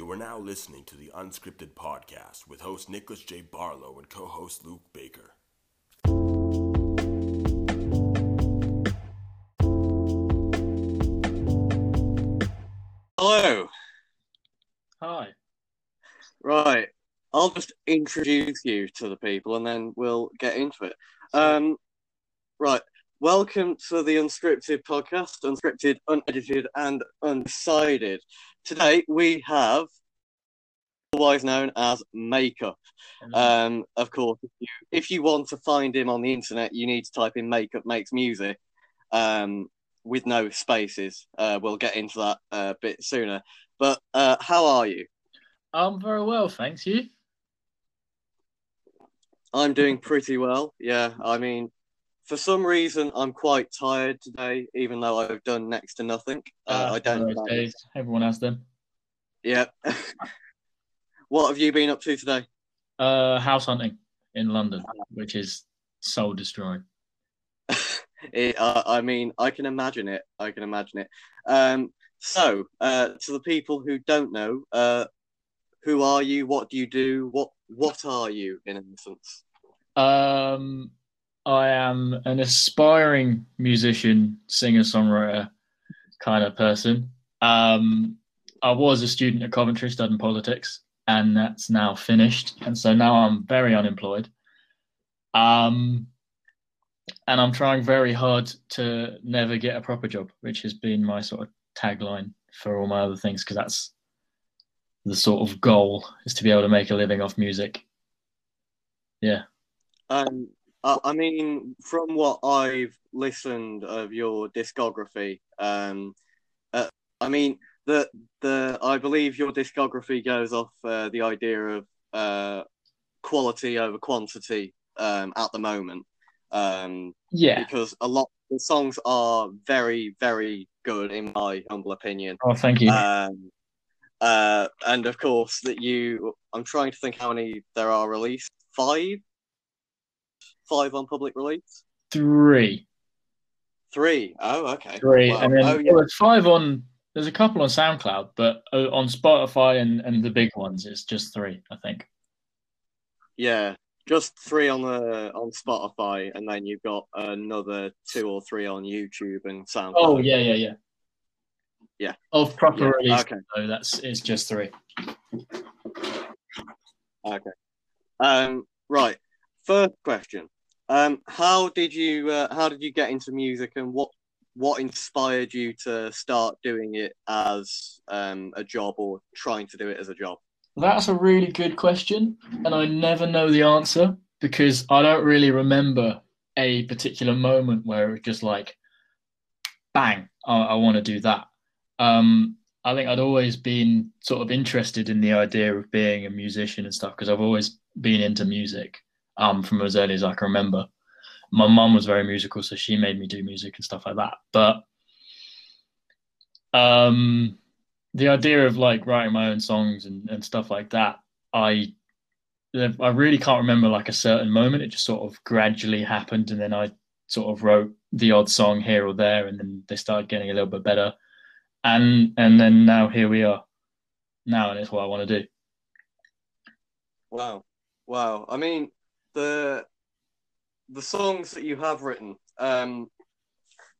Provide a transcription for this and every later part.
You are now listening to the Unscripted Podcast with host Nicholas J. Barlow and co host Luke Baker. Hello. Hi. Right. I'll just introduce you to the people and then we'll get into it. Um, right. Welcome to the Unscripted podcast, unscripted, unedited, and undecided. Today we have, otherwise known as Makeup. Um, of course, if you, if you want to find him on the internet, you need to type in Makeup Makes Music um, with no spaces. Uh, we'll get into that a bit sooner. But uh, how are you? I'm very well, thanks. You? I'm doing pretty well. Yeah, I mean, for some reason, I'm quite tired today, even though I've done next to nothing. Uh, Ah, I don't know. those days. Everyone has them. Yeah. what have you been up to today? Uh, house hunting in London, which is soul destroying. It, uh, I mean, I can imagine it. I can imagine it. Um, so, uh, to the people who don't know, uh, who are you? What do you do? What What are you, in essence? Um, I am an aspiring musician, singer, songwriter kind of person. Um, I was a student at Coventry studying politics, and that's now finished, and so now I'm very unemployed. Um, and I'm trying very hard to never get a proper job, which has been my sort of tagline for all my other things, because that's the sort of goal is to be able to make a living off music. Yeah. Um, I, I mean, from what I've listened of your discography, um, uh, I mean, the the I believe your discography goes off uh, the idea of uh, quality over quantity um, at the moment, um, Yeah. because a lot the songs are very very good in my humble opinion. Oh, thank you. Um, uh, and of course that you, I'm trying to think how many there are released. Five, five on public release. Three. Three. Oh, okay. Three. Wow. And then oh, yeah. well, there's five on, there's a couple on SoundCloud, but uh, on Spotify and, and the big ones, it's just three, I think. yeah, just three on the on Spotify, and then you've got another two or three on YouTube and SoundCloud. Oh, yeah, yeah, yeah. Yeah. Of proper Yeah, release, okay. though, that's it's just three. Okay. Um, right. First question. Um, how did you uh, how did you get into music, and what what inspired you to start doing it as um, a job or trying to do it as a job? That's a really good question, and I never know the answer because I don't really remember a particular moment where it was just like, bang, I, I want to do that. Um, I think I'd always been sort of interested in the idea of being a musician and stuff because I've always been into music um, from as early as I can remember. My mum was very musical, so she made me do music and stuff like that. But um, the idea of like writing my own songs and, and stuff like that, I I really can't remember like a certain moment. It just sort of gradually happened, and then I sort of wrote the odd song here or there, and then they started getting a little bit better, and and then now here we are, now, and it's what I want to do. Wow, wow. I mean, the the songs that you have written, um,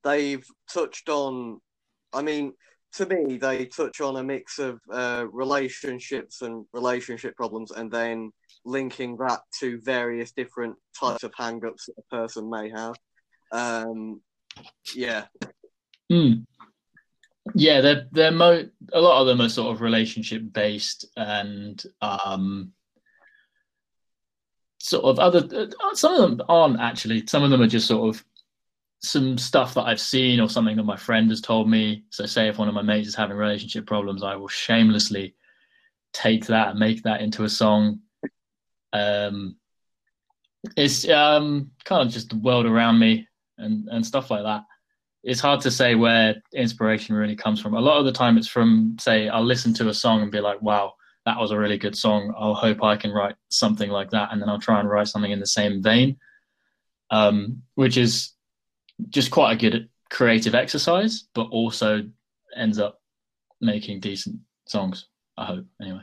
they've touched on. I mean, to me, they touch on a mix of uh, relationships and relationship problems, and then linking that to various different types of hang-ups that a person may have. Um, yeah, Mm. Yeah, they're they're mo- a lot of them are sort of relationship based and um, sort of other. uh, Some of them aren't actually. Some of them are just sort of some stuff that I've seen or something that my friend has told me. So, say if one of my mates is having relationship problems, I will shamelessly take that and make that into a song. Um, it's um, kind of just the world around me and and stuff like that it's hard to say where inspiration really comes from. A lot of the time, it's from, say, I'll listen to a song and be like, wow, that was a really good song. I'll hope I can write something like that. And then I'll try and write something in the same vein, um, which is just quite a good creative exercise, but also ends up making decent songs. I hope anyway.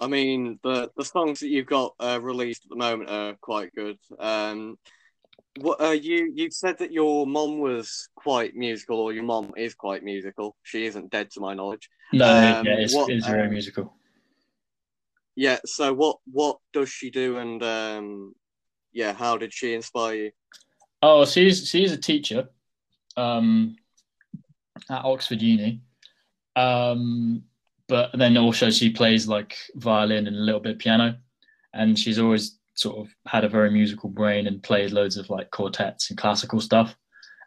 I mean, the the songs that you've got uh, released at the moment are quite good. Um, what uh, you you said that your mom was quite musical, or your mom is quite musical. She isn't dead, to my knowledge. No, Um, yeah, it's, what, it's very um, musical. Yeah. So what what does she do, and um, yeah, how did she inspire you? Oh, she's she's a teacher um, at Oxford Uni, um, but then also she plays like violin and a little bit piano, and she's always sort of had a very musical brain and played loads of like quartets and classical stuff.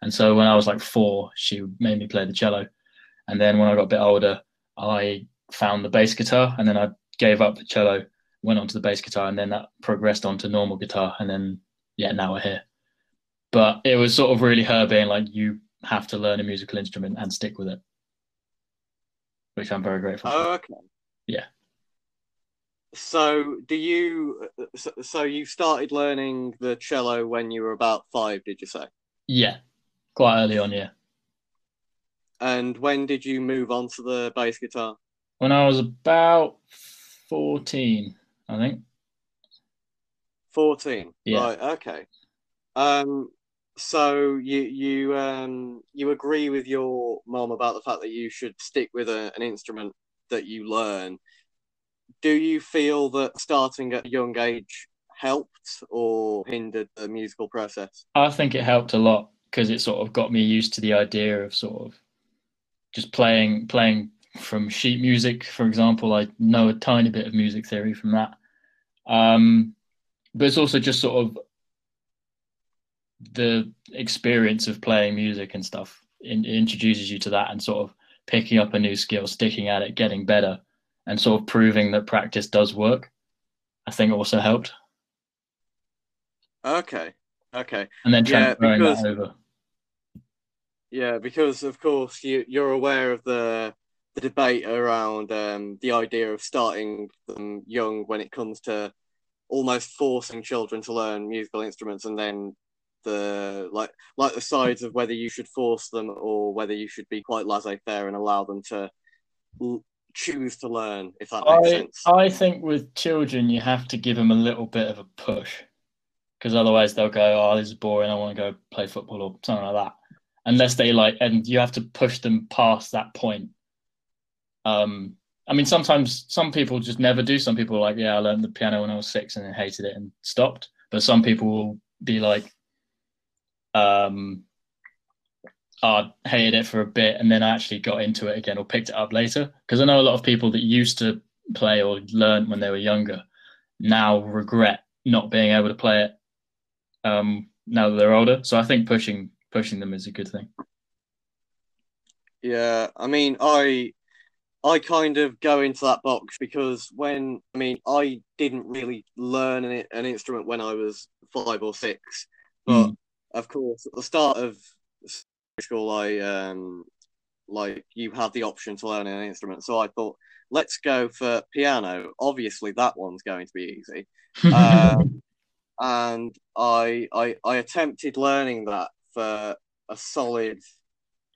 And so when I was like four, she made me play the cello, and then when I got a bit older, I found the bass guitar, and then I gave up the cello, went on to the bass guitar, and then that progressed onto normal guitar, and then yeah, now we're here but it was sort of really her being like, you have to learn a musical instrument and stick with it, which I'm very grateful for. Oh, okay. Yeah. So, do you? So, so you started learning the cello when you were about five, did you say? Yeah, quite early on, yeah. And when did you move on to the bass guitar? When I was about 14, I think. 14. Yeah. Right, okay. Um so you you um you agree with your mom about the fact that you should stick with a, an instrument that you learn. Do you feel that starting at a young age helped or hindered the musical process? I think it helped a lot because it sort of got me used to the idea of sort of just playing playing from sheet music, for example. I know a tiny bit of music theory from that. Um, but it's also just sort of the experience of playing music and stuff in, introduces you to that and sort of picking up a new skill, sticking at it, getting better, and sort of proving that practice does work. I think also helped, Okay. Okay. and then Yeah, transferring because- that over. Yeah, because of course you you're aware of the the debate around um, the idea of starting them young when it comes to almost forcing children to learn musical instruments, and then the like like the sides of whether you should force them or whether you should be quite laissez-faire and allow them to choose to learn, if that makes I, sense. I think with children, you have to give them a little bit of a push because otherwise they'll go, Oh, this is boring. I want to go play football or something like that. Unless they like, and you have to push them past that point. Um, I mean, sometimes some people just never do. Some people are like, Yeah, I learned the piano when I was six and then hated it and stopped. But some people will be like, um, I hated it for a bit and then I actually got into it again or picked it up later. Because I know a lot of people that used to play or learn when they were younger now regret not being able to play it um, now that they're older. So I think pushing pushing them is a good thing. Yeah, I mean, I I kind of go into that box because when I mean, I didn't really learn an, an instrument when I was five or six, but Mm. of course, at the start of school, I um like you have the option to learn an instrument, so I thought, let's go for piano. Obviously, that one's going to be easy. Um, and I, I I attempted learning that for a solid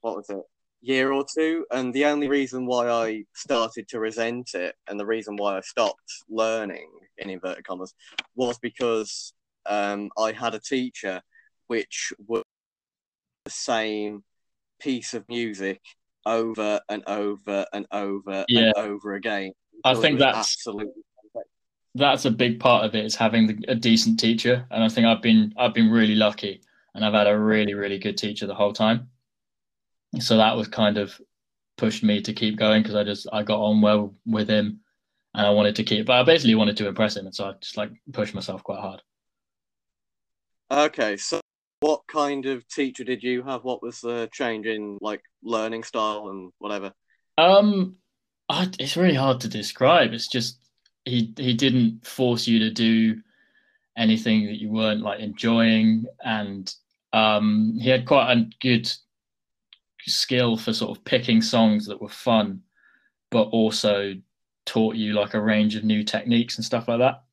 what was it year or two and the only reason why I started to resent it and the reason why I stopped learning in inverted commas was because um, I had a teacher which was the same piece of music over and over and over Yeah. and over again. I think that's absolutely that's a big part of it is having a decent teacher, and I think I've been I've been really lucky, and I've had a really really good teacher the whole time. So that was kind of pushed me to keep going because I just I got on well with him, and I wanted to keep. But I basically wanted to impress him, and so I just like pushed myself quite hard. Okay, so what kind of teacher did you have? What was the change in like learning style and whatever? Um, I, it's really hard to describe. It's just he he didn't force you to do anything that you weren't like enjoying, and um, he had quite a good skill for sort of picking songs that were fun, but also taught you like a range of new techniques and stuff like that.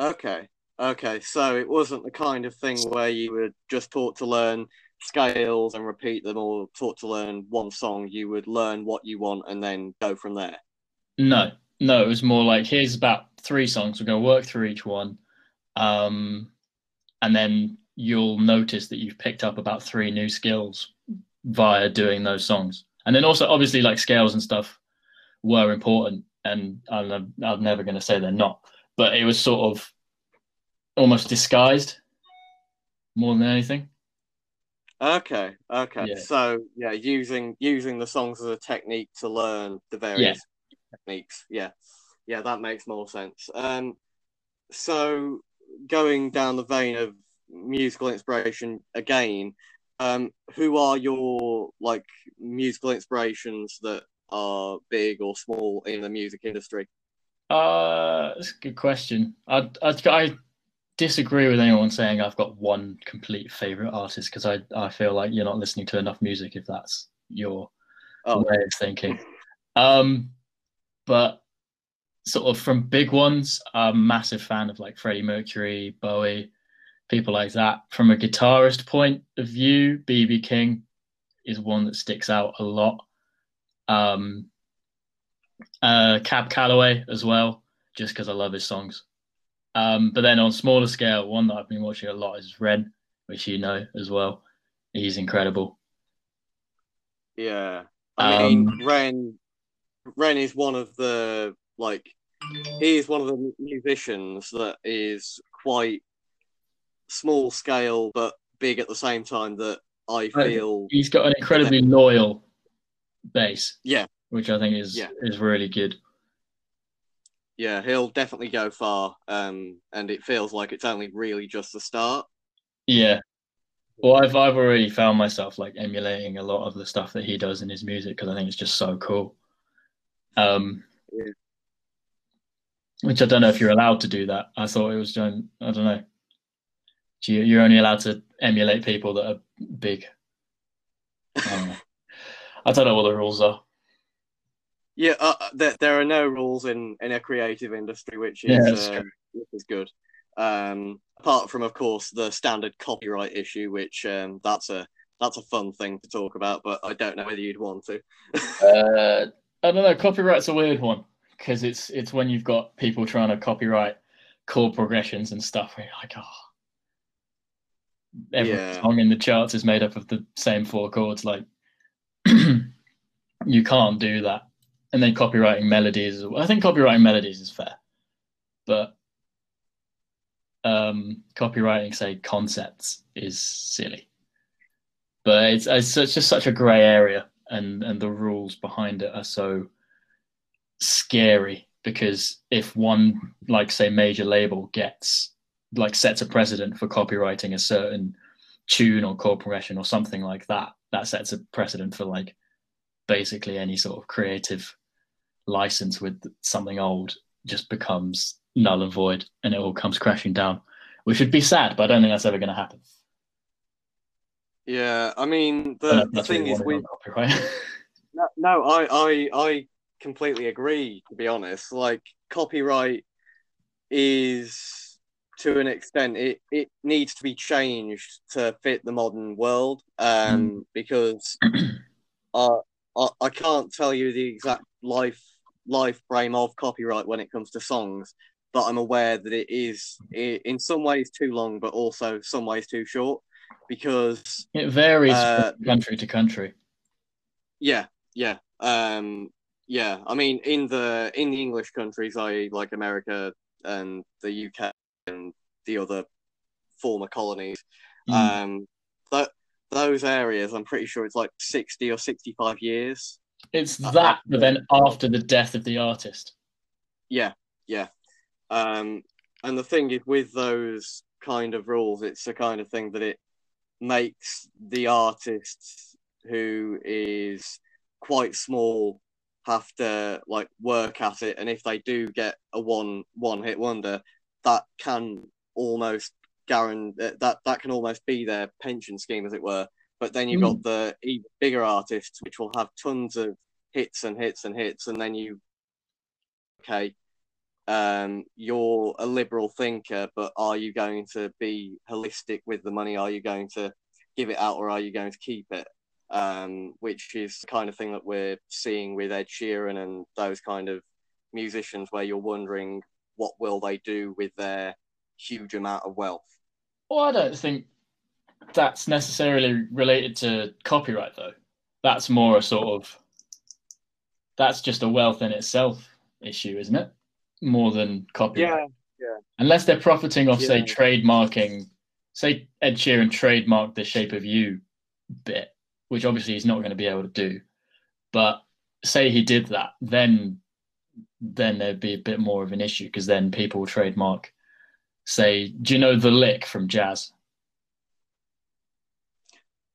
Okay, okay, so it wasn't the kind of thing where you were just taught to learn scales and repeat them or taught to learn one song, you would learn what you want and then go from there. No, no, it was more like here's about three songs. We're going to work through each one, um, and then you'll notice that you've picked up about three new skills via doing those songs. And then also, obviously, like scales and stuff were important, and I'm, I'm never going to say they're not, but it was sort of almost disguised more than anything. Okay, okay. Yeah. So yeah, using using the songs as a technique to learn the various techniques. Yeah, yeah, that makes more sense. Um, so going down the vein of musical inspiration again, um, who are your like musical inspirations that are big or small in the music industry? Uh, that's a good question. I, I, I disagree with anyone saying I've got one complete favorite artist because I, I feel like you're not listening to enough music if that's your Oh. way of thinking. Um, but sort of from big ones, I'm a massive fan of like Freddie Mercury, Bowie, people like that. From a guitarist point of view, BB King is one that sticks out a lot. Um, uh, Cab Calloway as well, just because I love his songs. Um, but then on smaller scale, one that I've been watching a lot is Ren, which you know as well. He's incredible. Yeah, I mean, Um, Ren, Ren is one of the like, he is one of the musicians that is quite small scale but big at the same time. That I feel, He's got an incredibly loyal base, yeah, which I think is Yeah. is really good. Yeah, he'll definitely go far. Um, and it feels like it's only really just the start. Yeah. Well, I've I've already found myself like emulating a lot of the stuff that he does in his music because I think it's just so cool. Um, Yeah. which I don't know if you're allowed to do that. I thought it was done. I don't know. You, you're only allowed to emulate people that are big. I don't know, I don't know what the rules are. Yeah, uh, uh, there, there are no rules in, in a creative industry, which is Yeah, uh, which is good. Um, apart from, of course, the standard copyright issue, which um, that's a that's a fun thing to talk about, but I don't know whether you'd want to. Uh, I don't know. Copyright's a weird one because it's it's when you've got people trying to copyright chord progressions and stuff. Where you're like, oh, every Yeah. song in the charts is made up of the same four chords. Like, you can't do that. And then copyrighting melodies. I think copyrighting melodies is fair, but um, copyrighting, say, concepts is silly. But it's, it's it's just such a grey area, and and the rules behind it are so scary because if one like say major label gets like sets a precedent for copyrighting a certain tune or chord progression or something like that that sets a precedent for like basically any sort of creative license with something old just becomes null and void and it all comes crashing down which would be sad but i don't think that's ever going to happen Yeah, I mean I the, the thing is on copyright no, no, I, I I completely agree. To be honest, like copyright is to an extent it it needs to be changed to fit the modern world. Um, because uh, I I can't tell you the exact life life frame of copyright when it comes to songs, but I'm aware that it is in some ways too long, but also some ways too short. Because it varies Uh, from country to country Yeah, yeah, um, yeah. I mean, in the in the English countries, i.e., like America and the UK and the other former colonies, Mm. um, that those areas, I'm pretty sure it's like sixty or sixty-five years. It's uh, that but after- then after the death of the artist Yeah, yeah. Um, and the thing is, with those kind of rules, it's the kind of thing that it makes the artist who is quite small have to like work at it, and if they do get a one one hit wonder, that can almost guarantee that that can almost be their pension scheme, as it were. But then you've got the even bigger artists, which will have tons of hits and hits and hits, and then you okay um, you're a liberal thinker, but are you going to be holistic with the money? Are you going to give it out or are you going to keep it? Um, which is the kind of thing that we're seeing with Ed Sheeran and those kind of musicians, where you're wondering what will they do with their huge amount of wealth. Well, I don't think that's necessarily related to copyright, though. That's more a sort of that's just a wealth in itself issue, isn't it? More than copyright. Yeah, yeah. Unless they're profiting off, say, trademarking, say Ed Sheeran trademarked the Shape of You bit, which obviously he's not going to be able to do. But say he did that, then then there'd be a bit more of an issue because then people trademark. Say, do you know the lick from jazz?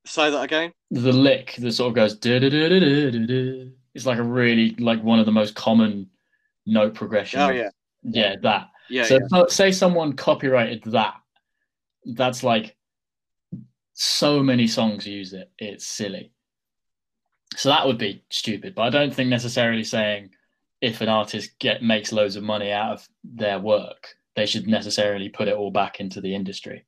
Say that again. the lick that sort of goes it's like a really like one of the most common note progressions. Oh yeah, yeah, that. yeah, so yeah. so- uh, say someone copyrighted that, that's like so many songs use it. It's silly. So that would be stupid. But I don't think necessarily saying if an artist get makes loads of money out of their work, they should necessarily put it all back into the industry,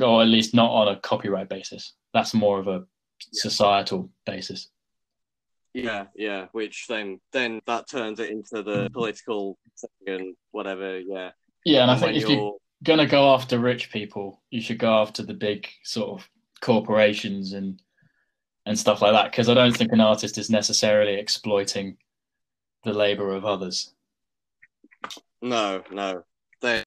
or at least not on a copyright basis. That's more of a societal basis. Yeah, yeah, which then then that turns it into the mm. political thing and whatever. Yeah, Yeah, and I think if you're you're gonna go after rich people, you should go after the big sort of corporations and and stuff like that. Because I don't think an artist is necessarily exploiting the labor of others. no, no, they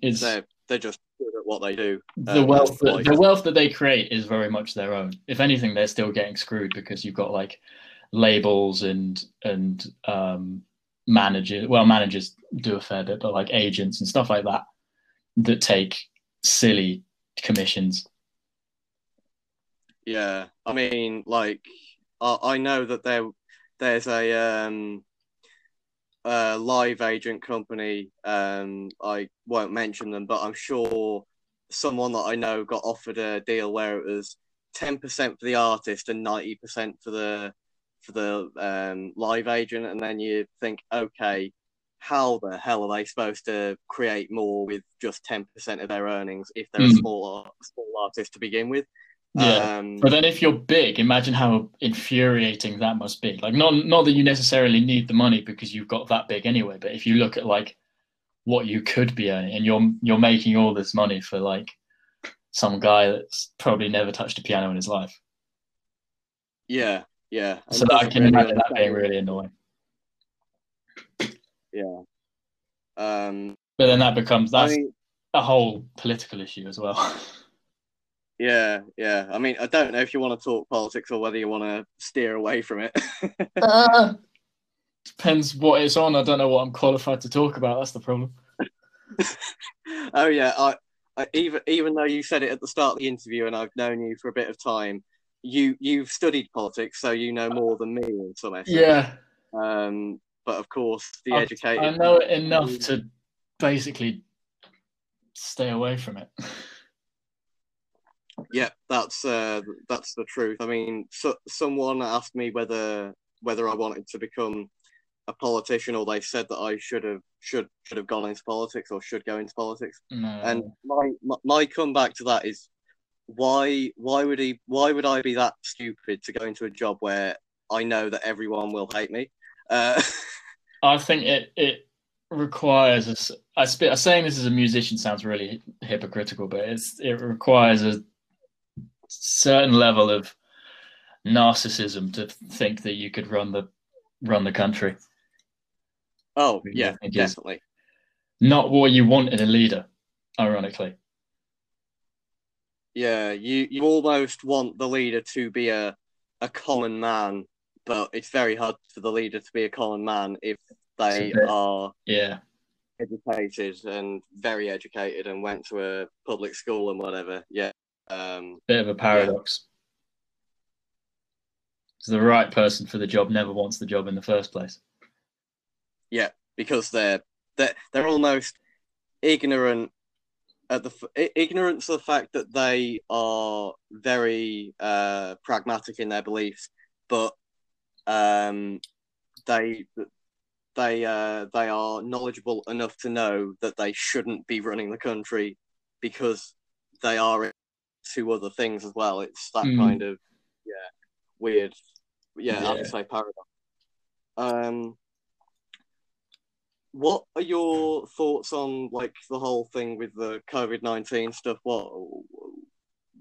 Is they they're just what they do. the uh, wealth that, like- the wealth that they create is very much their own. If anything, they're still getting screwed because you've got like labels and and um, managers. Well, managers do a fair bit, but like agents and stuff like that that take silly commissions. Yeah, I mean, like I, I know that there there's a um a live agent company. Um, I won't mention them, but I'm sure someone that I know got offered a deal where it was ten percent for the artist and ninety percent for the for the um live agent, and then you think, okay, how the hell are they supposed to create more with just ten percent of their earnings if they're a Hmm. small small artist to begin with? Yeah. Um, But then if you're big, imagine how infuriating that must be. Like not not that you necessarily need the money because you've got that big anyway, but if you look at like what you could be earning and you're you're making all this money for like some guy that's probably never touched a piano in his life. Yeah, yeah. and So I can really imagine that being really annoying. Yeah. Um, But then that becomes I that's mean, a whole political issue as well. yeah, yeah. I mean, I don't know if you want to talk politics or whether you want to steer away from it. Uh, depends what it's on. I don't know what I'm qualified to talk about. That's the problem. oh yeah, I, I even even though you said it at the start of the interview, and I've known you for a bit of time, you you've studied politics, so you know more than me in some essence. Yeah, Um, but of course, the I- educated. I know it enough to basically stay away from it. Yeah, that's uh, that's the truth. I mean, so, someone asked me whether whether I wanted to become a politician, or they said that I should have should should have gone into politics or should go into politics. No. And my, my my comeback to that is why why would he why would I be that stupid to go into a job where I know that everyone will hate me? Uh, I think it it requires a I sp- saying this as a musician sounds really hypocritical, but it's it requires a certain level of narcissism to think that you could run the run the country. Oh yeah, definitely. Not what you want in a leader, ironically. Yeah, you you almost want the leader to be a a common man, but it's very hard for the leader to be a common man if they bit- are Yeah. educated and very educated and went to a public school and whatever. Yeah. Um, Bit of a paradox. 'Cause The right person for the job never wants the job in the first place. Yeah, because they're they're they're almost ignorant at the f- i- ignorant to the fact that they are very uh, pragmatic in their beliefs, but um, they they uh, they are knowledgeable enough to know that they shouldn't be running the country because they are two other things as well. It's that Mm. kind of yeah weird yeah, Yeah. I'd say paradox. Um, what are your thoughts on like the whole thing with the COVID nineteen stuff? What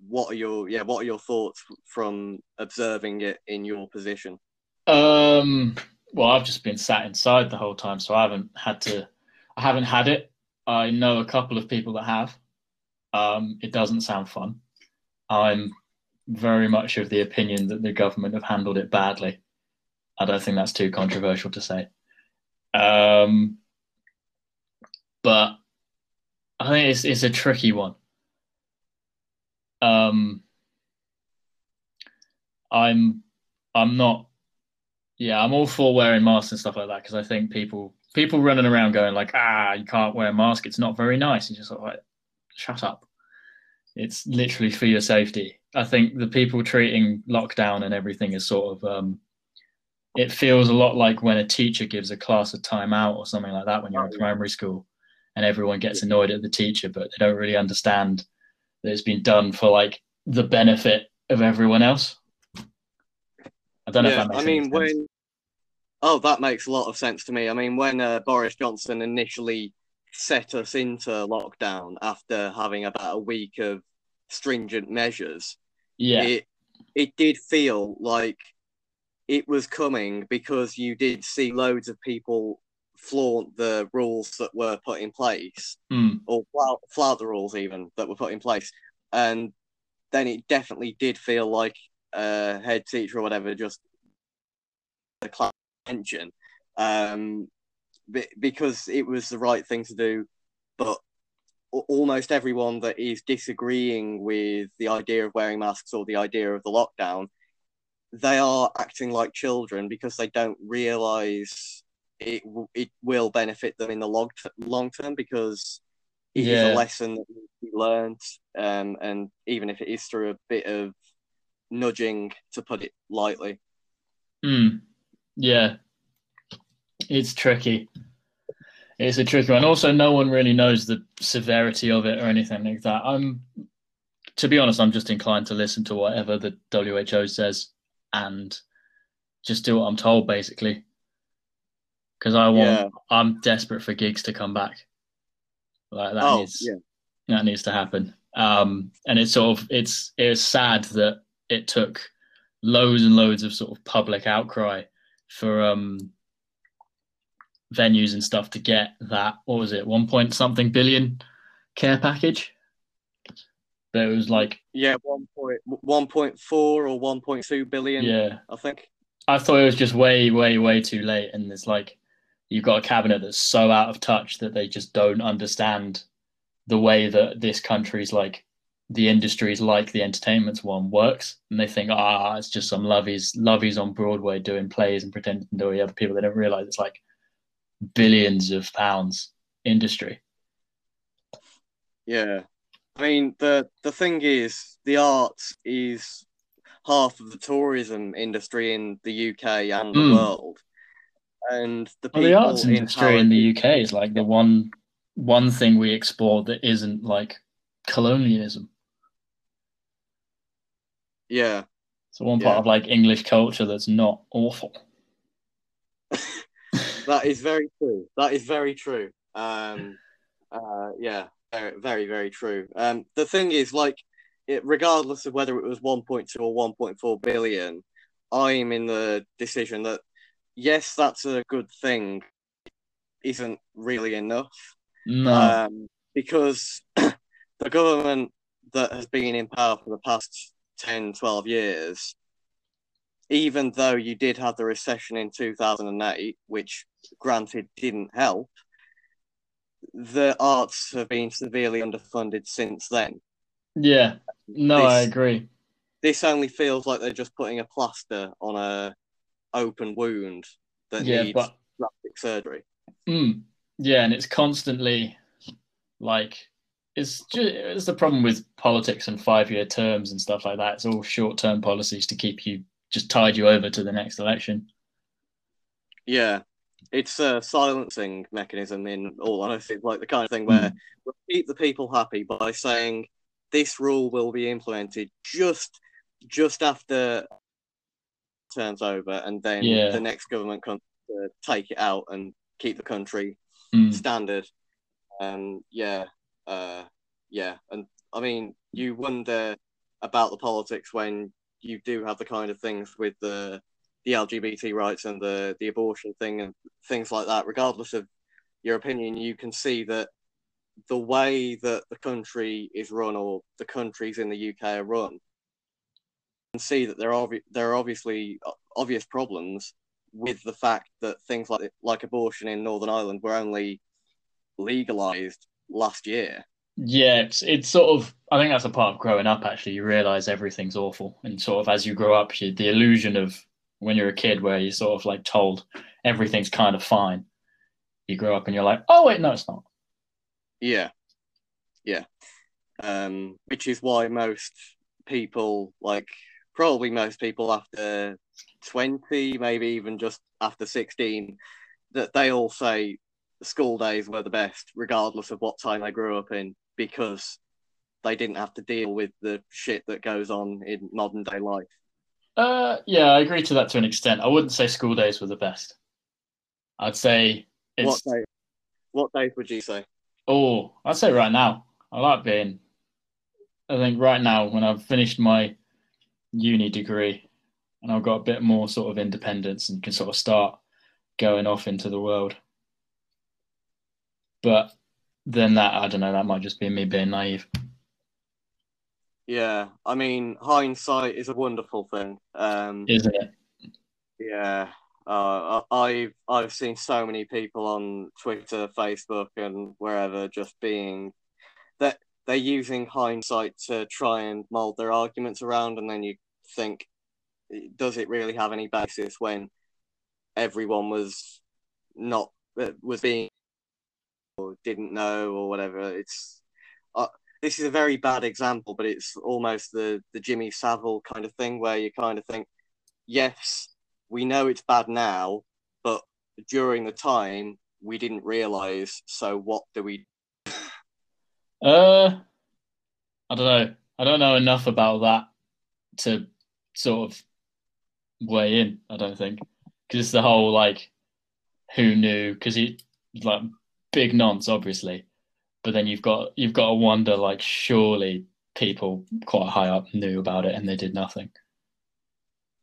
what are your yeah what are your thoughts from observing it in your position? Um, well, I've just been sat inside the whole time, so I haven't had to. I haven't had it. I know a couple of people that have. Um, it doesn't sound fun. I'm very much of the opinion that the government have handled it badly. I don't think that's too controversial to say. Um, but I think it's it's a tricky one. Um, I'm I'm not yeah, I'm all for wearing masks and stuff like that because I think people people running around going like, ah, you can't wear a mask. It's not very nice. And just sort of like, shut up. It's literally for your safety. I think the people treating lockdown and everything is sort of um, it feels a lot like when a teacher gives a class a timeout or something like that when you're in primary school and everyone gets annoyed at the teacher, but they don't really understand that it's been done for like the benefit of everyone else. I don't know if yeah, that makes I mean sense. when oh that makes a lot of sense to me. I mean when uh, Boris Johnson initially set us into lockdown after having about a week of stringent measures, Yeah, it it did feel like it was coming because you did see loads of people flaunt the rules that were put in place Mm, or flout, flout the rules even that were put in place. And then it definitely did feel like a head teacher or whatever just the class attention um be- because it was the right thing to do. But almost everyone that is disagreeing with the idea of wearing masks or the idea of the lockdown they are acting like children because they don't realize it it will benefit them in the long t- long term because it is Yeah. a lesson that needs to be learned um, and even if it is through a bit of nudging to put it lightly mm, yeah. It's tricky. It's a tricky one. Also, no one really knows the severity of it or anything like that. I'm, to be honest, I'm just inclined to listen to whatever the WHO says and just do what I'm told, basically. Because I want, Yeah. I'm desperate for gigs to come back. Like that oh needs, yeah that needs to happen. Um, and it's sort of it's it's sad that it took loads and loads of sort of public outcry for um, venues and stuff to get that. What was it? One point something billion care package. But it was like, yeah one point one point four or one point two billion yeah, I think I thought it was just way, way, way too late. And it's like you've got a cabinet that's so out of touch that they just don't understand the way that this country's like the industries like the entertainment's one works. And they think, ah, it's just some loveys loveys on Broadway doing plays and pretending to the other people. They don't realize it's like billions of pounds industry. Yeah, I mean the the thing is, the arts is half of the tourism industry in the UK and the Mm. world, and the Well, the arts in industry in the UK is like the one one thing we explore that isn't like colonialism. Yeah, So one part Yeah. of like English culture that's not awful. that is very true. That is very true. Um, uh, yeah, very, very, very true. Um, the thing is, like, it, regardless of whether it was 1.2 or 1.4 billion, I'm in the decision that yes, that's a good thing. Isn't really enough. No. um, because the government that has been in power for the past 10, 12 years, even though you did have the recession in 2008, which granted didn't help, the arts have been severely underfunded since then. yeah. No, I agree. This only feels like they're just putting a plaster on a open wound that Yeah, needs but plastic surgery. mm, yeah, and it's constantly like it's just it's the problem with politics and five year terms and stuff like that. It's all short term policies to keep you just tide you over to the next election. Yeah, it's a silencing mechanism. In all honesty, like the kind of thing where we'll keep the people happy by saying this rule will be implemented just just after turns over, and then Yeah. the next government can uh, take it out and keep the country Mm. standard. Um, yeah, uh, yeah, and I mean, you wonder about the politics when you do have the kind of things with the the LGBT rights and the the abortion thing and things like that. Regardless of your opinion, you can see that the way that the country is run or the countries in the UK are run, you can see that there are there are obviously uh, obvious problems with the fact that things like like abortion in Northern Ireland were only legalized last year. Yeah, it's, it's sort of. I think that's a part of growing up. Actually, you realize everything's awful, and sort of as you grow up, you, the illusion of when you're a kid, where you're sort of like told everything's kind of fine. You grow up and you're like, oh wait, no, it's not. Yeah, yeah. Um, which is why most people, like probably most people after twenty, maybe even just after sixteen, that they all say school days were the best, regardless of what time they grew up in, because they didn't have to deal with the shit that goes on in modern day life. Uh, yeah, I agree to that to an extent. I wouldn't say school days were the best. I'd say it's. What day? What days would you say? Oh, I'd say right now. I like being. I think right now, when I've finished my uni degree and I've got a bit more sort of independence and can sort of start going off into the world. But then that, I don't know, that might just be me being naive. Yeah, I mean, hindsight is a wonderful thing. Um, Isn't it? Yeah, uh, I've I've seen so many people on Twitter, Facebook, and wherever just being that they're using hindsight to try and mold their arguments around, and then you think, does it really have any basis when everyone was not uh, was being or didn't know or whatever? It's uh, this is a very bad example, but it's almost the the Jimmy Savile kind of thing where you kind of think, yes we know it's bad now, but during the time we didn't realize. So what do we? Uh, I don't know. I don't know enough about that to sort of weigh in. I don't think because it's the whole like who knew because he like big nonce obviously, but then you've got you've got to wonder like surely people quite high up knew about it and they did nothing.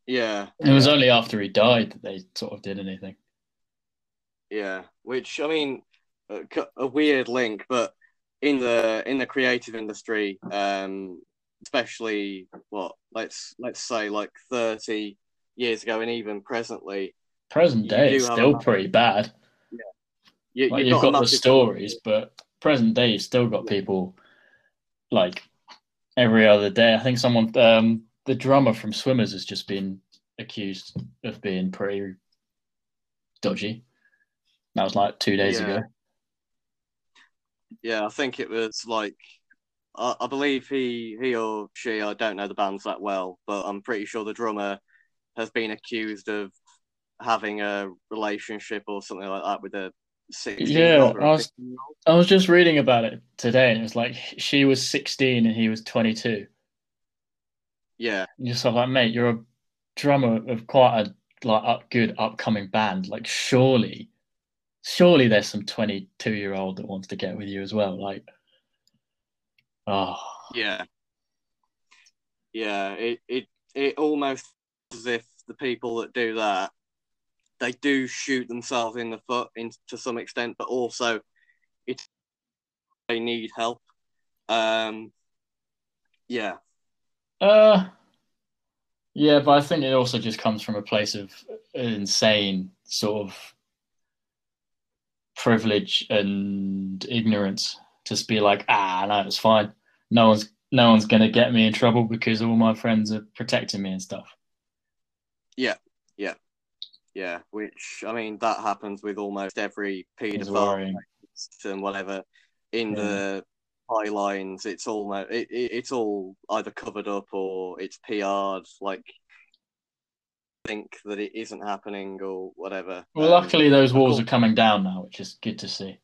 Yeah, It was yeah, only after he died that they sort of did anything. yeah. Which I mean, a, a weird link, but in the in the creative industry, um, especially what let's let's say like thirty years ago, and even presently, Present day do is still pretty bad. you, Like you've you've got, got the massive- stories, but present day you've still got people like every other day. I think someone, um, the drummer from Swimmers, has just been accused of being pretty dodgy. That was like two days Yeah. ago. Yeah, I think it was like I, I believe he he or she I don't know the bands that well, but I'm pretty sure the drummer has been accused of having a relationship or something like that with a 16 Yeah, year old or I was- 15 year old. I was just reading about it today, and it was like she was 16 and he was 22. Yeah, You're sort of like, mate, you're a drummer of quite a like up, good upcoming band. Like, surely, surely there's some 22 year old that wants to get with you as well. Like, oh, yeah, yeah. It it it almost as if the people that do that they do shoot themselves in the foot in, to some extent, but also it's they need help. Um, yeah, uh, yeah, but I think it also just comes from a place of insane sort of privilege and ignorance. Just be like, ah, no, it's fine. No one's no one's gonna get me in trouble because all my friends are protecting me and stuff. Yeah, yeah. Yeah, which I mean, that happens with almost every paedophile and whatever in Yeah. the high lines. It's all it, it, it's all either covered up or it's PR'd. Like think that it isn't happening or whatever. Well, Um, luckily those walls are coming down now, which is good to see.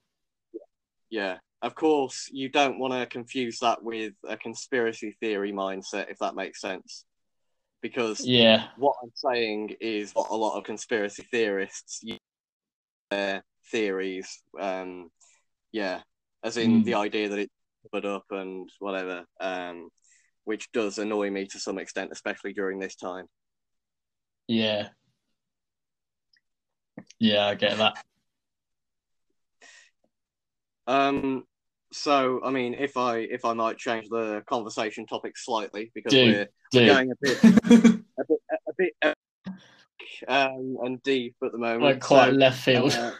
yeah, of course, you don't want to confuse that with a conspiracy theory mindset, if that makes sense. Because Yeah. what I'm saying is what a lot of conspiracy theorists use their theories. Um, yeah, as in Hmm. the idea that it's covered up and whatever, um, which does annoy me to some extent, especially during this time. Yeah. Yeah, I get that. Um, so I mean, if I if I might change the conversation topic slightly because Do, we're, we're going a bit a bit a bit uh, um, and deep at the moment. Like quite So, left field. uh,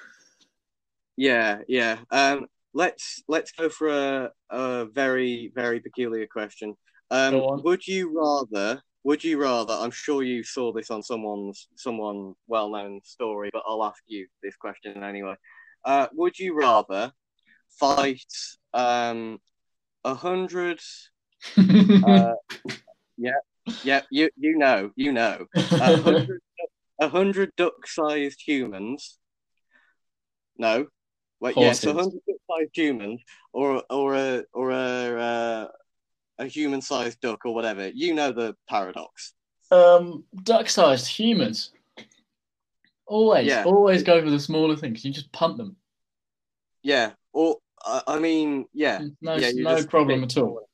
yeah, yeah. Um, let's let's go for a, a very very peculiar question. Um, would you rather? Would you rather? I'm sure you saw this on someone's someone well known story, but I'll ask you this question anyway. Uh, would you rather fight um a hundred? Uh, yeah, you you know you know a hundred a hundred duck-sized humans. No, wait, yes, a hundred duck-sized humans, or or a or a uh, a human-sized duck or whatever. You know the paradox. um, duck-sized humans. Always, Yeah. always go for the smaller things. You just punt them. Yeah, or I I mean, yeah, No, yeah, no problem at all.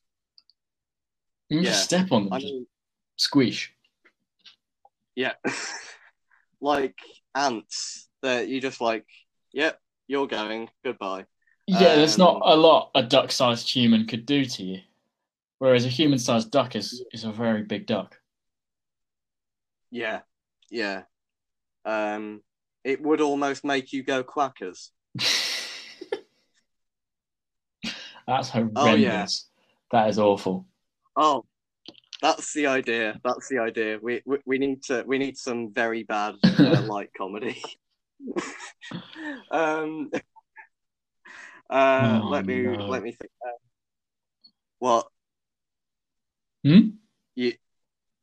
You can just step on them, I just mean, squish. yeah, like ants that you just like. Yep, you're going. Goodbye. Yeah, there's not Um, a lot a duck-sized human could do to you, whereas a human-sized duck is is a very big duck. Yeah, yeah. Um, it would almost make you go quackers. That's horrendous. Oh, yeah. That is awful. Oh, that's the idea. That's the idea. We we, we need to we need some very bad uh, light comedy. um. Uh, Oh, let me no. let me think. Uh, what? Hmm? You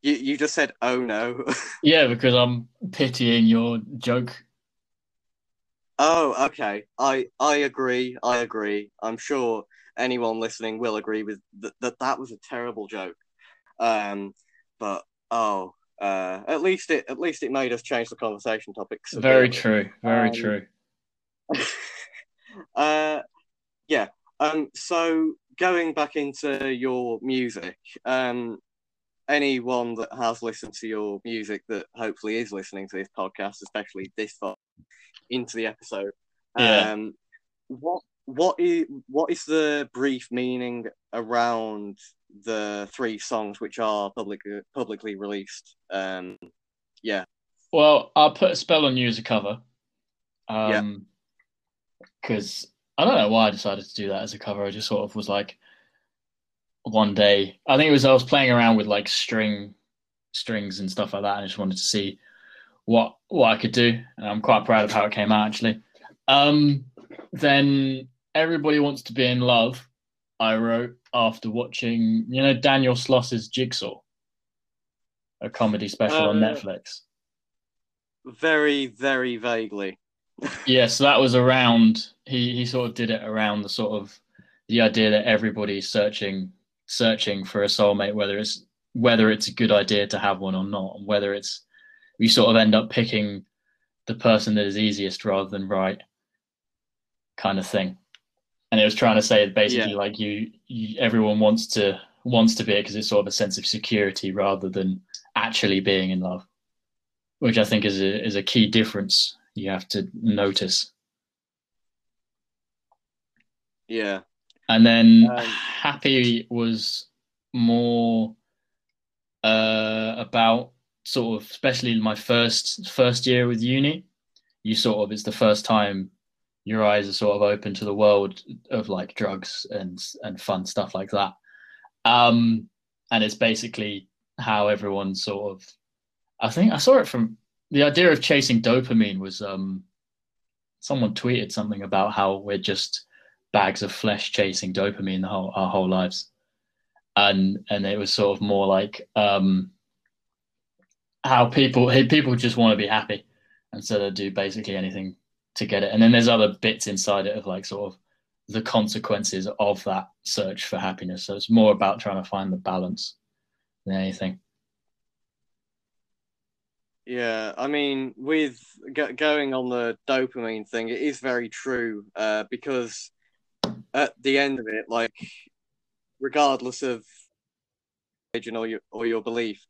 you you just said oh no. Yeah, because I'm pitying your joke. oh, okay. I I agree. I agree. I'm sure anyone listening will agree with th- that. That was a terrible joke. Um, but oh, uh, at least it at least it made us change the conversation topics. Very severely. true. Very Um, true. uh, yeah. Um. So going back into your music, um, anyone that has listened to your music that hopefully is listening to this podcast, especially this far into the episode, Yeah. um, what what is what is the brief meaning around the three songs which are publicly publicly released? Um. Yeah. Well, I'll put a spell on you as a cover. Yeah. Um, because I don't know why I decided to do that as a cover. I just sort of was like, one day, I think it was I was playing around with like string, strings and stuff like that, and I just wanted to see what what I could do. And I'm quite proud of how it came out actually. Um, then everybody wants to be in love. I wrote after watching, you know, Daniel Sloss's Jigsaw, a comedy special on Uh, Netflix. Very very vaguely. Yeah, so that was around. He he sort of did it around the sort of the idea that everybody's searching searching for a soulmate, whether it's whether it's a good idea to have one or not, and whether it's you sort of end up picking the person that is easiest rather than right, kind of thing. And it was trying to say basically Yeah. like you, you everyone wants to wants to be it because it's sort of a sense of security rather than actually being in love, which I think is a is a key difference you have to notice. Yeah. And then Um, Happy was more uh, about sort of, especially my first first year with uni. You sort of it's the first time your eyes are sort of open to the world of like drugs and and fun stuff like that. Um, and it's basically how everyone sort of. I think I saw it from the idea of chasing dopamine was um, someone tweeted something about how we're just bags of flesh chasing dopamine the whole our whole lives and and it was sort of more like um how people people just want to be happy and so they do basically anything to get it and then there's other bits inside it of like sort of the consequences of that search for happiness. So it's more about trying to find the balance than anything. Yeah, I mean, with going on the dopamine thing, it is very true uh, because at the end of it, like, regardless of religion or your or your belief,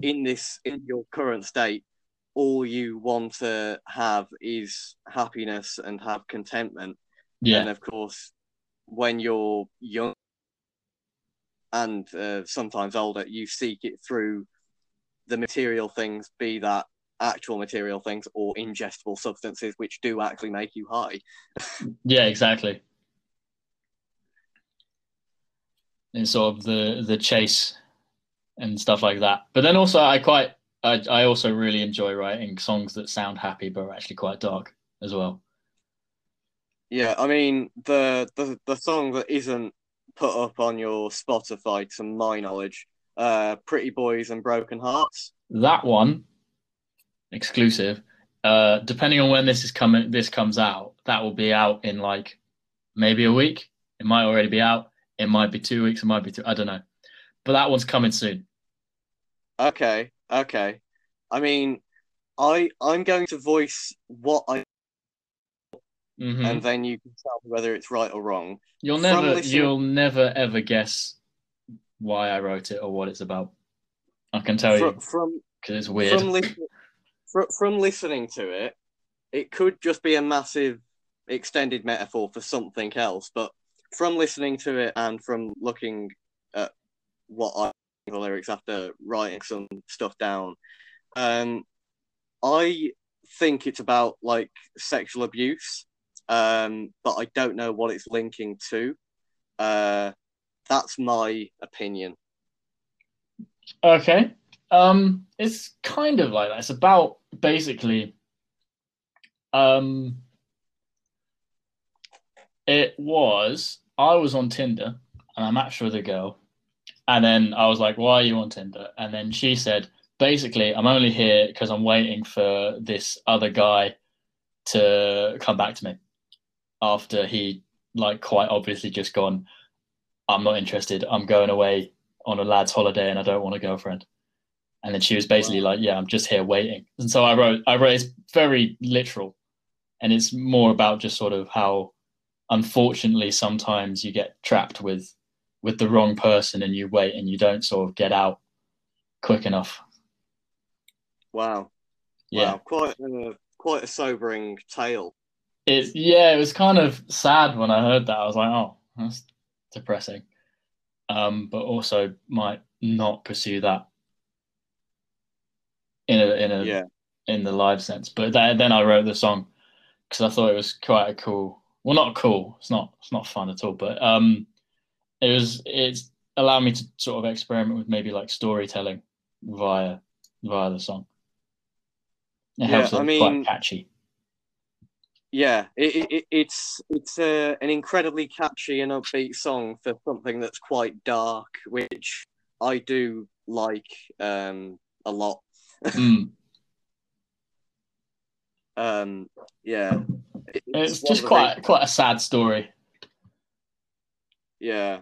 in this in your current state, all you want to have is happiness and have contentment. Yeah. And of course, when you're young and uh, sometimes older, you seek it through the material things, be that actual material things or ingestible substances, which do actually make you high. Yeah, exactly. And sort of the the chase and stuff like that. But then also, I quite, I, I also really enjoy writing songs that sound happy but are actually quite dark as well. Yeah, I mean the the the song that isn't put up on your Spotify, to my knowledge, uh, "Pretty Boys and Broken Hearts." That one, exclusive. Uh, depending on when this is coming, this comes out. That will be out in like maybe a week. It might already be out. It might be two weeks. It might be two. I don't know. But that one's coming soon. Okay, okay. I mean, I I'm going to voice what I, Mhm. and then you can tell me whether it's right or wrong. You'll from never, listening- you'll never ever guess why I wrote it or what it's about. I can tell you From from because it's weird. from, listen, from from listening to it, it could just be a massive extended metaphor for something else. But from listening to it and from looking at what I the lyrics after writing some stuff down, um, I think it's about like sexual abuse, um, but I don't know what it's linking to. Uh, that's my opinion. Okay. Um, it's kind of like that. It's about basically, um, it was I was on Tinder and I matched with a girl, and then I was like, "Why are you on Tinder?" And then she said, "Basically, I'm only here because I'm waiting for this other guy to come back to me after he like quite obviously just gone. I'm not interested. I'm going away on a lad's holiday and I don't want a girlfriend." And then she was basically like, "Yeah, I'm just here waiting." And so I wrote, I wrote, it's very literal, and it's more about just sort of how, unfortunately, sometimes you get trapped with, with the wrong person, and you wait and you don't sort of get out quick enough. Wow. Yeah, Wow, quite a quite a sobering tale. it's yeah, it was kind of sad when I heard that. I was like, "Oh, that's depressing," um, but also might not pursue that in a in a Yeah. in the live sense. But then, then I wrote the song because I thought it was quite a cool. Well, not cool. It's not. It's not fun at all. But um, it was. It's allowed me to sort of experiment with maybe like storytelling via via the song. It Yeah, helps it I quite mean- catchy. Yeah, it, it, it- it's it's uh, an incredibly catchy and upbeat song for something that's quite dark, which I do like um, a lot. Mm. Um, yeah, It- It's just quite things- quite a sad story. Yeah,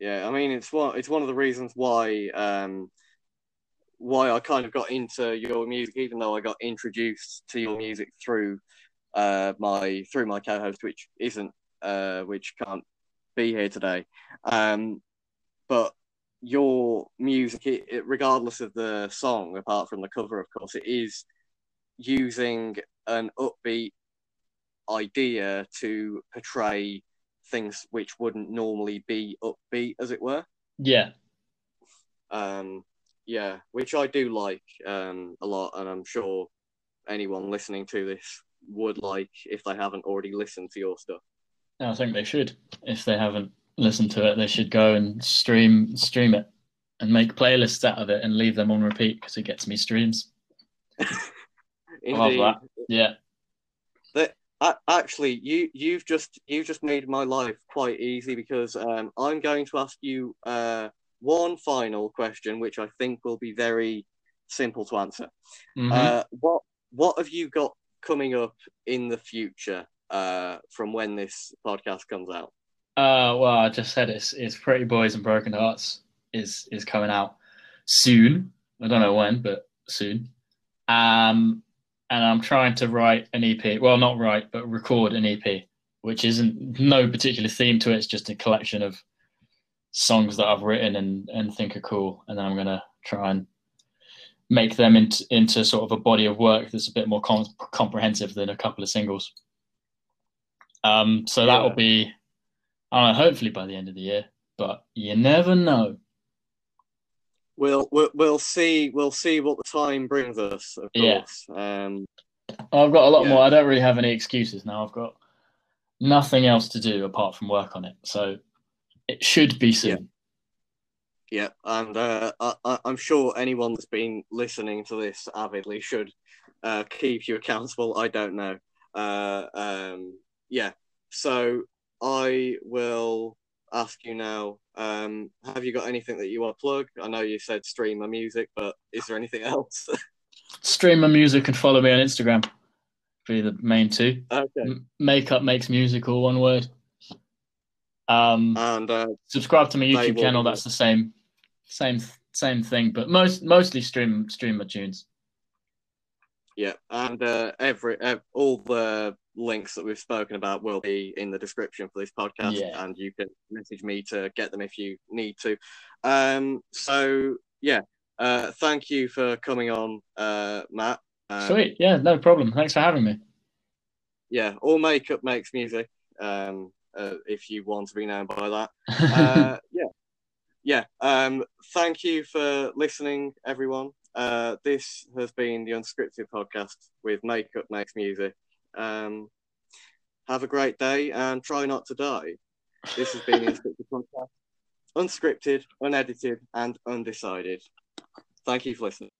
yeah. I mean, it's one it's one of the reasons why um why I kind of got into your music, even though I got introduced to your music through uh my through my co-host, which isn't uh which can't be here today. Um, but your music, it, it regardless of the song, apart from the cover, of course, it is using an upbeat idea to portray things which wouldn't normally be upbeat, as it were. Yeah, Um, yeah, which I do like um, a lot, and I'm sure anyone listening to this would like if they haven't already listened to your stuff. I think they should. If they haven't listened to it, they should go and stream stream it and make playlists out of it and leave them on repeat because it gets me streams. Indeed. that. Yeah. Actually, you you've just you've just made my life quite easy because um, I'm going to ask you uh, one final question, which I think will be very simple to answer. Mhm. Uh, what what have you got coming up in the future uh, from when this podcast comes out? Uh, well, I just said it's it's Pretty Boys and Broken Hearts is is coming out soon. I don't know when, but soon. Um, and I'm trying to write an EP. Well, not write, but record an EP, which isn't no particular theme to it. It's just a collection of songs that I've written and and think are cool, and then I'm gonna try and make them into into sort of a body of work that's a bit more com- comprehensive than a couple of singles. Um, so that will be, I don't know, hopefully by the end of the year, but you never know. We'll, we'll we'll see we'll see what the time brings us. Of Yeah. course. Um, I've got a lot Yeah. more. I don't really have any excuses now. I've got nothing else to do apart from work on it. So it should be soon. yeah, and uh, I, I- I'm sure anyone that's been listening to this avidly should uh, keep you accountable. I don't know. Uh, um, yeah. So I will ask you now. Um, have you got anything that you want to plug? I know you said stream my music, but is there anything else? Stream my music and follow me on Instagram. Be the main two. okay. M- Makeup makes music, all one word. Um, And uh, subscribe to my YouTube channel. That's the same, same, same thing. But most mostly stream stream my tunes. Yeah, and uh, every ev- all the links that we've spoken about will be in the description for this podcast, Yeah. and you can message me to get them if you need to. Um, so yeah, uh, thank you for coming on, uh, Matt. Uh, Sweet. Yeah, no problem. Thanks for having me. Yeah, all makeup makes music. Um, uh, if you want to be known by that. Uh, yeah, yeah. Um, thank you for listening, everyone. Uh, this has been the Unscripted podcast with Makeup Makes Music. Um, have a great day and try not to die. This has been the Unscripted podcast. Unscripted, unedited, and undecided. Thank you for listening.